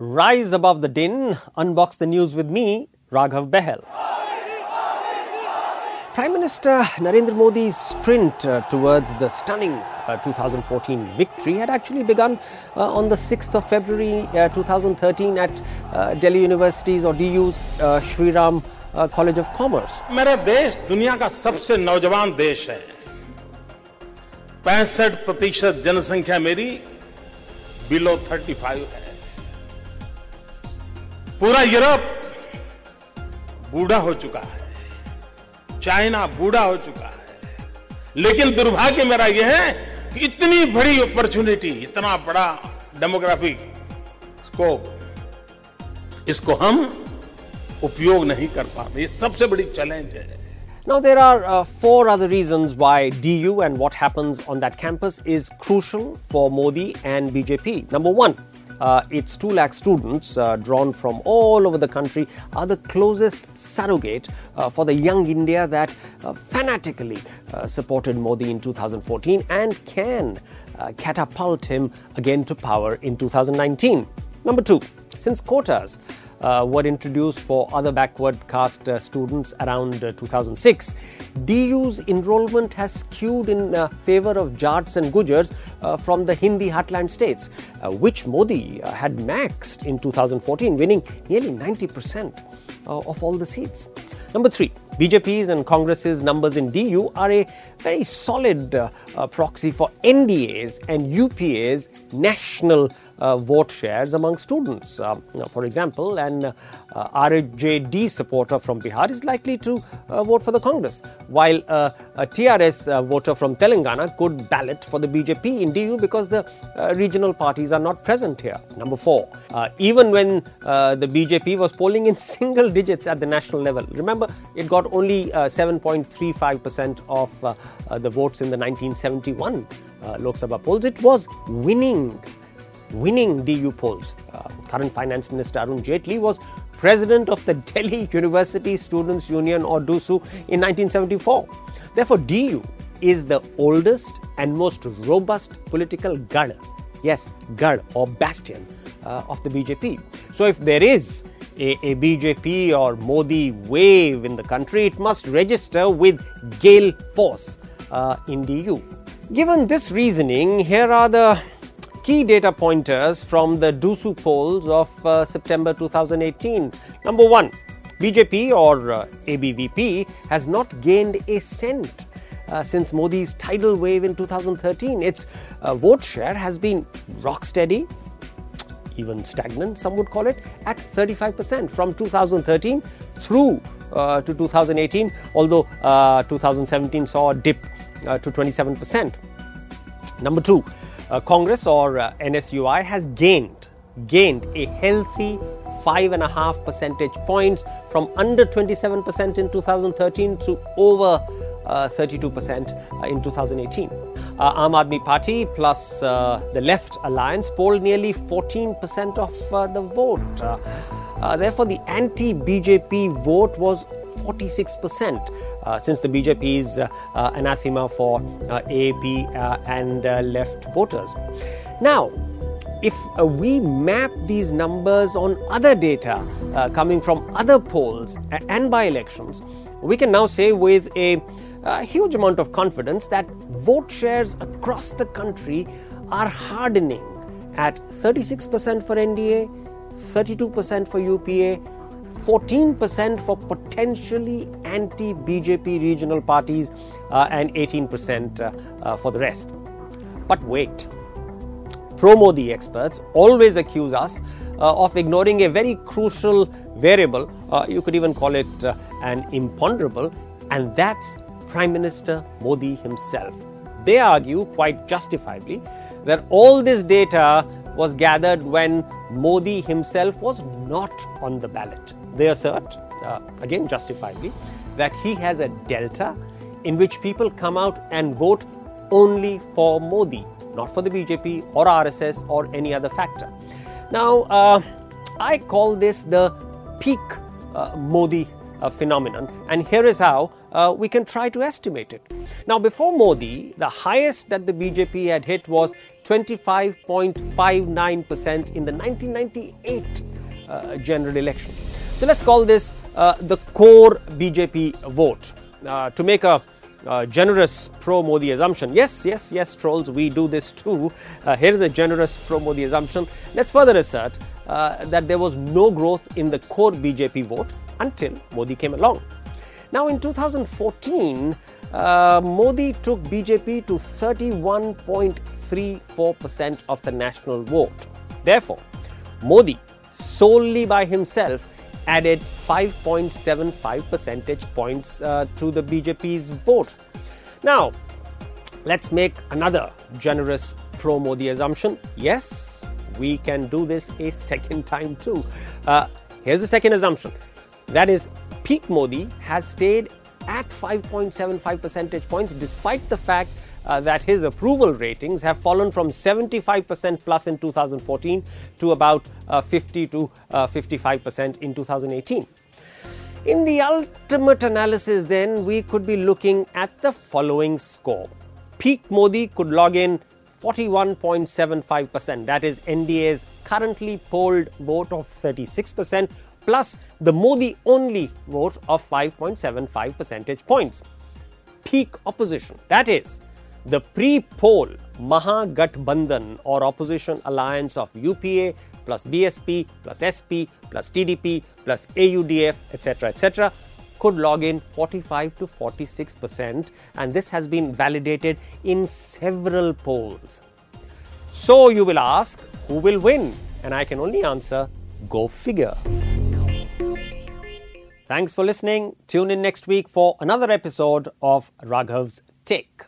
Rise above the din, unbox the news with me, Raghav Bahl. Prime Minister Narendra Modi's sprint uh, towards the stunning uh, 2014 victory had actually begun uh, on the 6th of February uh, 2013 at uh, Delhi University's or DU's uh, Shri Ram uh, College of Commerce. मेरा देश दुनिया का सबसे 35 पूरा Europe बूढ़ा हो चुका है चाइना बूढ़ा हो चुका है लेकिन दुर्भाग्य मेरा यह है कि इतनी बड़ी अपॉर्चुनिटी इतना बड़ा डेमोग्राफिक स्कोप इसको हम उपयोग नहीं कर पाते ये सबसे बड़ी चैलेंज है Now, there are uh, four other reasons why DU and what happens on that campus is crucial for Modi and BJP. Number one, uh, its 2 lakh students uh, drawn from all over the country are the closest surrogate uh, for the young India that uh, fanatically uh, supported Modi in 2014 and can uh, catapult him again to power in 2019. Number two, since quotas were introduced for other backward caste uh, students around uh, 2006. DU's enrollment has skewed in uh, favor of Jats and Gujars uh, from the Hindi heartland states, uh, which Modi uh, had maxed in 2014, winning nearly 90% uh, of all the seats. Number three, BJP's and Congress's numbers in DU are a very solid uh, uh, proxy for NDA's and UPA's national uh, vote shares among students. Um, for example, an uh, RJD supporter from Bihar is likely to uh, vote for the Congress, while uh, a TRS voter from Telangana could ballot for the BJP in DU because the regional parties are not present here. Number four, even when the BJP was polling in single digits at the national level, remember it got only uh, 7.35% of uh, uh, the votes in the 1971 uh, Lok Sabha polls, it was winning winning DU polls. Uh, current Finance Minister Arun Jaitley was president of the Delhi University Students' Union or DUSU in 1974. Therefore, DU is the oldest and most robust political gad. Yes, gad or bastion uh, of the BJP. So, if there is a, a, BJP or Modi wave in the country, it must register with gale force uh, in DU. Given this reasoning, here are the key data pointers from the DUSU polls of uh, September 2018. Number one, BJP or uh, ABVP has not gained a cent uh, since Modi's tidal wave in 2013. Its uh, vote share has been rock steady, even stagnant, some would call it, at 35% from 2013 through uh, to 2018, although uh, 2017 saw a dip to 27%. Number two, uh, Congress or uh, NSUI has gained gained a healthy five and a half percentage points from under 27% in 2013 to over uh, 32% in 2018. Uh, Aam Aadmi Party plus uh, the Left Alliance polled nearly 14% of uh, the vote. therefore, the anti BJP vote was 46%, uh, since the BJP is uh, uh, anathema for AAP and left voters. Now, if uh, we map these numbers on other data uh, coming from other polls and by elections, we can now say with a, a, huge amount of confidence that vote shares across the country are hardening at 36% for NDA, 32% for UPA, 14% for potentially anti BJP regional parties, uh, and 18% uh, uh, for the rest. But wait. Pro Modi experts always accuse us uh, of ignoring a very crucial variable, uh, you could even call it uh, an imponderable, and that's Prime Minister Modi himself. They argue, quite justifiably, that all this data was gathered when Modi himself was not on the ballot. They assert, uh, again justifiably, that he has a delta in which people come out and vote only for Modi, not for the BJP or RSS or any other factor. Now, uh, I call this the peak uh, Modi uh, phenomenon, and here is how uh, we can try to estimate it. Now, before Modi, the highest that the BJP had hit was 25.59% in the 1998 uh, general election. So let's call this uh, the core BJP vote. Uh, to make a uh, generous pro Modi assumption. Yes, yes, yes, trolls, we do this too. Uh, here is a generous pro Modi assumption. Let's further assert uh, that there was no growth in the core BJP vote until Modi came along. Now, in 2014, uh, Modi took BJP to 31.34% of the national vote. Therefore, Modi solely by himself added 5.75 percentage points uh, to the BJP's vote. Now, let's make another generous pro Modi assumption. Yes, we can do this a second time too. Uh, here's the second assumption that is, peak Modi has stayed at 5.75 percentage points despite the fact uh, that his approval ratings have fallen from 75% plus in 2014 to about uh, 50 to 55% uh, in 2018. In the ultimate analysis, then, we could be looking at the following score. Peak Modi could log in 41.75%, that is NDA's currently polled vote of 36%, plus the Modi only vote of 5.75 percentage points. Peak opposition, that is the pre-poll Mahagathbandhan or opposition alliance of UPA plus BSP plus SP plus TDP plus AUDF etc etc could log in 45 to 46 percent and this has been validated in several polls. So you will ask who will win and I can only answer go figure. Thanks for listening. Tune in next week for another episode of Raghav's Take.